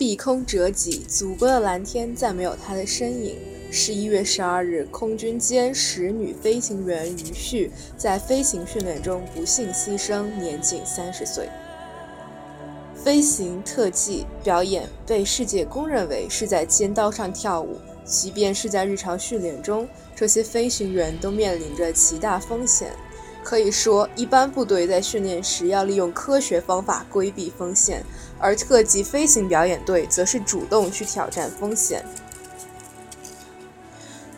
碧空折戟，祖国的蓝天再没有他的身影。十一月十二日，空军歼十女飞行员于旭在飞行训练中不幸牺牲，年仅三十岁。飞行特技表演被世界公认为是在尖刀上跳舞，即便是在日常训练中，这些飞行员都面临着极大风险。可以说，一般部队在训练时要利用科学方法规避风险，而特技飞行表演队则是主动去挑战风险。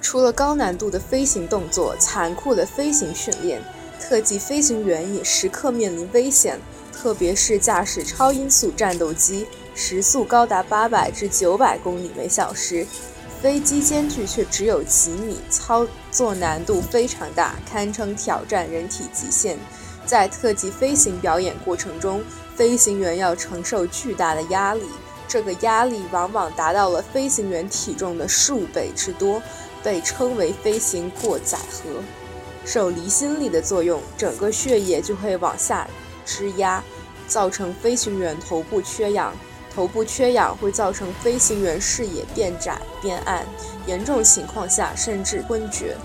除了高难度的飞行动作、残酷的飞行训练，特技飞行员也时刻面临危险。特别是驾驶超音速战斗机，时速高达八百至九百公里每小时，飞机间距却只有几米，操作难度非常大，堪称挑战人体极限。在特技飞行表演过程中，飞行员要承受巨大的压力，这个压力往往达到了飞行员体重的数倍之多，被称为飞行过载荷。受离心力的作用，整个血液就会往下。施压，造成飞行员头部缺氧，头部缺氧会造成飞行员视野变窄变暗，严重情况下甚至昏厥。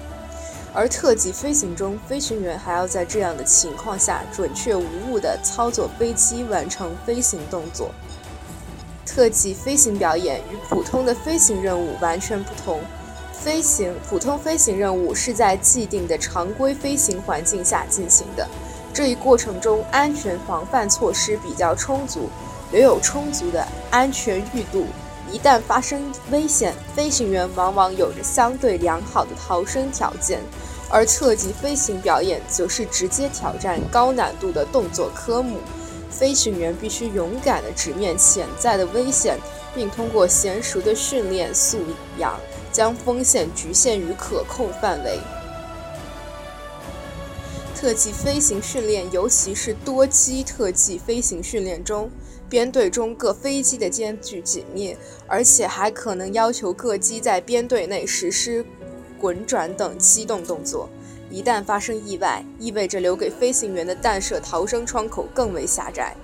而特技飞行中，飞行员还要在这样的情况下准确无误地操作飞机，完成飞行动作。特技飞行表演与普通的飞行任务完全不同。飞行普通飞行任务是在既定的常规飞行环境下进行的。这一过程中，安全防范措施比较充足，留有充足的安全裕度。一旦发生危险，飞行员往往有着相对良好的逃生条件。而特技飞行表演则是直接挑战高难度的动作科目，飞行员必须勇敢地直面潜在的危险，并通过娴熟的训练素养，将风险局限于可控范围。特技飞行训练，尤其是多机特技飞行训练中，编队中各飞机的间距紧密，而且还可能要求各机在编队内实施滚转等机动动作。一旦发生意外，意味着留给飞行员的弹射逃生窗口更为狭窄，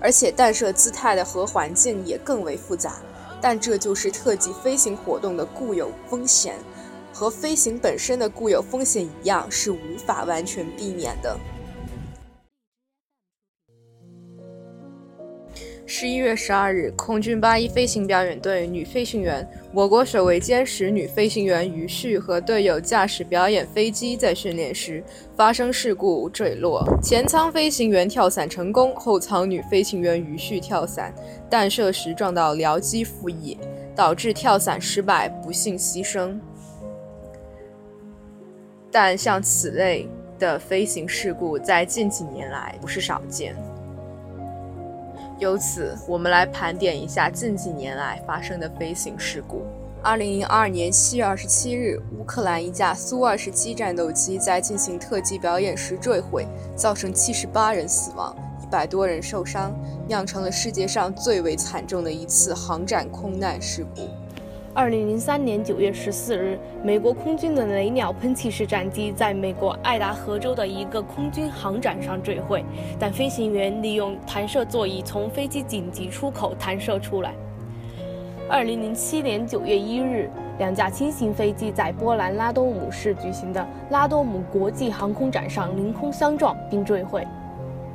而且弹射姿态的和环境也更为复杂。但这就是特技飞行活动的固有风险。和飞行本身的固有风险一样，是无法完全避免的。十一月十二日，空军八一飞行表演队女飞行员，我国首位歼十女飞行员于旭和队友驾驶表演飞机，在训练时发生事故坠落，前舱飞行员跳伞成功，后舱女飞行员于旭跳伞，弹射时撞到僚机副翼，导致跳伞失败，不幸牺牲。但像此类的飞行事故，在近几年来不是少见。由此，我们来盘点一下近几年来发生的飞行事故。二零零二年七月二十七日，乌克兰一架苏二十七战斗机在进行特技表演时坠毁，造成七十八人死亡，一百多人受伤，酿成了世界上最为惨重的一次航展空难事故。二零零三年九月十四日，美国空军的雷鸟喷气式战机在美国爱达荷州的一个空军航展上坠毁，但飞行员利用弹射座椅从飞机紧急出口弹射出来。二零零七年九月一日，两架轻型飞机在波兰拉多姆市举行的拉多姆国际航空展上凌空相撞并坠毁。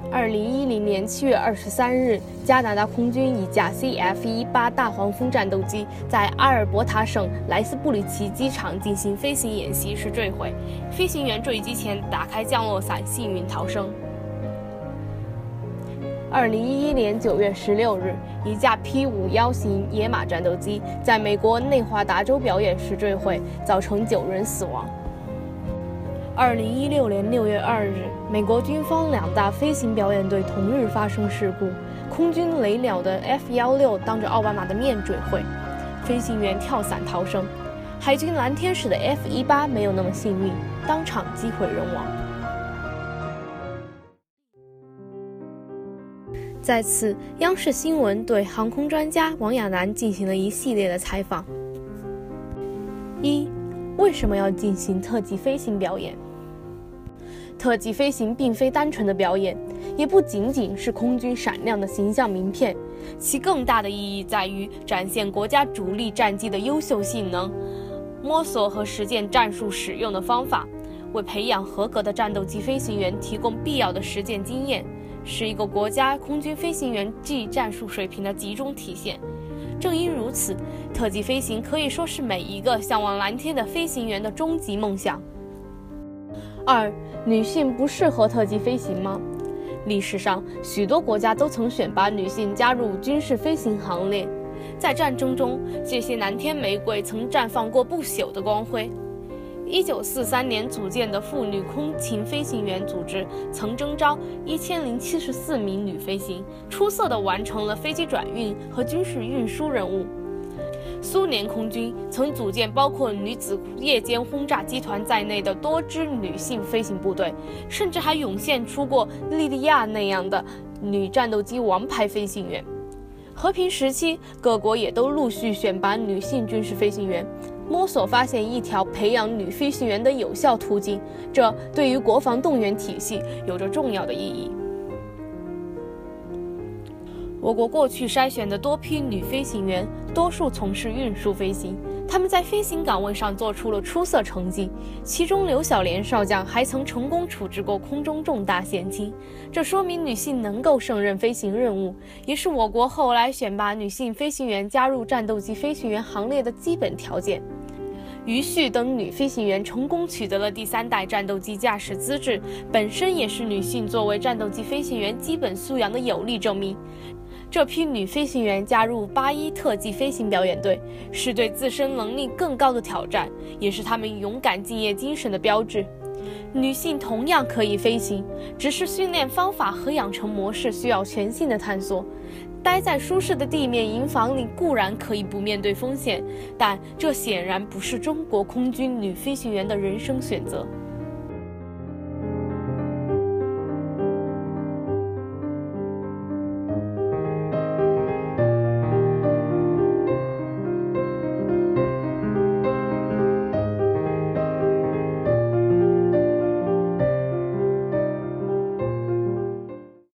二零一零年七月二十三日，加拿大空军一架 CF-18 大黄蜂战斗机在阿尔伯塔省莱斯布里奇机场进行飞行演习时坠毁，飞行员坠机前打开降落伞，幸运逃生。二零一一年九月十六日，一架 P-51 型野马战斗机在美国内华达州表演时坠毁，造成九人死亡。二零一六年六月二日，美国军方两大飞行表演队同日发生事故，空军雷鸟的 F 幺六当着奥巴马的面坠毁，飞行员跳伞逃生；海军蓝天使的 F 一八没有那么幸运，当场机毁人亡。在此，央视新闻对航空专家王亚楠进行了一系列的采访。一，为什么要进行特技飞行表演？特技飞行并非单纯的表演，也不仅仅是空军闪亮的形象名片，其更大的意义在于展现国家主力战机的优秀性能，摸索和实践战术使用的方法，为培养合格的战斗机飞行员提供必要的实践经验，是一个国家空军飞行员技战术水平的集中体现。正因如此，特技飞行可以说是每一个向往蓝天的飞行员的终极梦想。二，女性不适合特技飞行吗？历史上，许多国家都曾选拔女性加入军事飞行行列。在战争中，这些蓝天玫瑰曾绽放过不朽的光辉。一九四三年组建的妇女空勤飞行员组织曾征召一千零七十四名女飞行，出色地完成了飞机转运和军事运输任务。苏联空军曾组建包括女子夜间轰炸机团在内的多支女性飞行部队，甚至还涌现出过莉莉亚那样的女战斗机王牌飞行员。和平时期，各国也都陆续选拔女性军事飞行员，摸索发现一条培养女飞行员的有效途径，这对于国防动员体系有着重要的意义。我国过去筛选的多批女飞行员，多数从事运输飞行，他们在飞行岗位上做出了出色成绩。其中，刘小莲少将还曾成功处置过空中重大险情，这说明女性能够胜任飞行任务，也是我国后来选拔女性飞行员加入战斗机飞行员行列的基本条件。于旭等女飞行员成功取得了第三代战斗机驾驶资质，本身也是女性作为战斗机飞行员基本素养的有力证明。这批女飞行员加入八一特技飞行表演队，是对自身能力更高的挑战，也是她们勇敢敬业精神的标志。女性同样可以飞行，只是训练方法和养成模式需要全新的探索。待在舒适的地面营房里固然可以不面对风险，但这显然不是中国空军女飞行员的人生选择。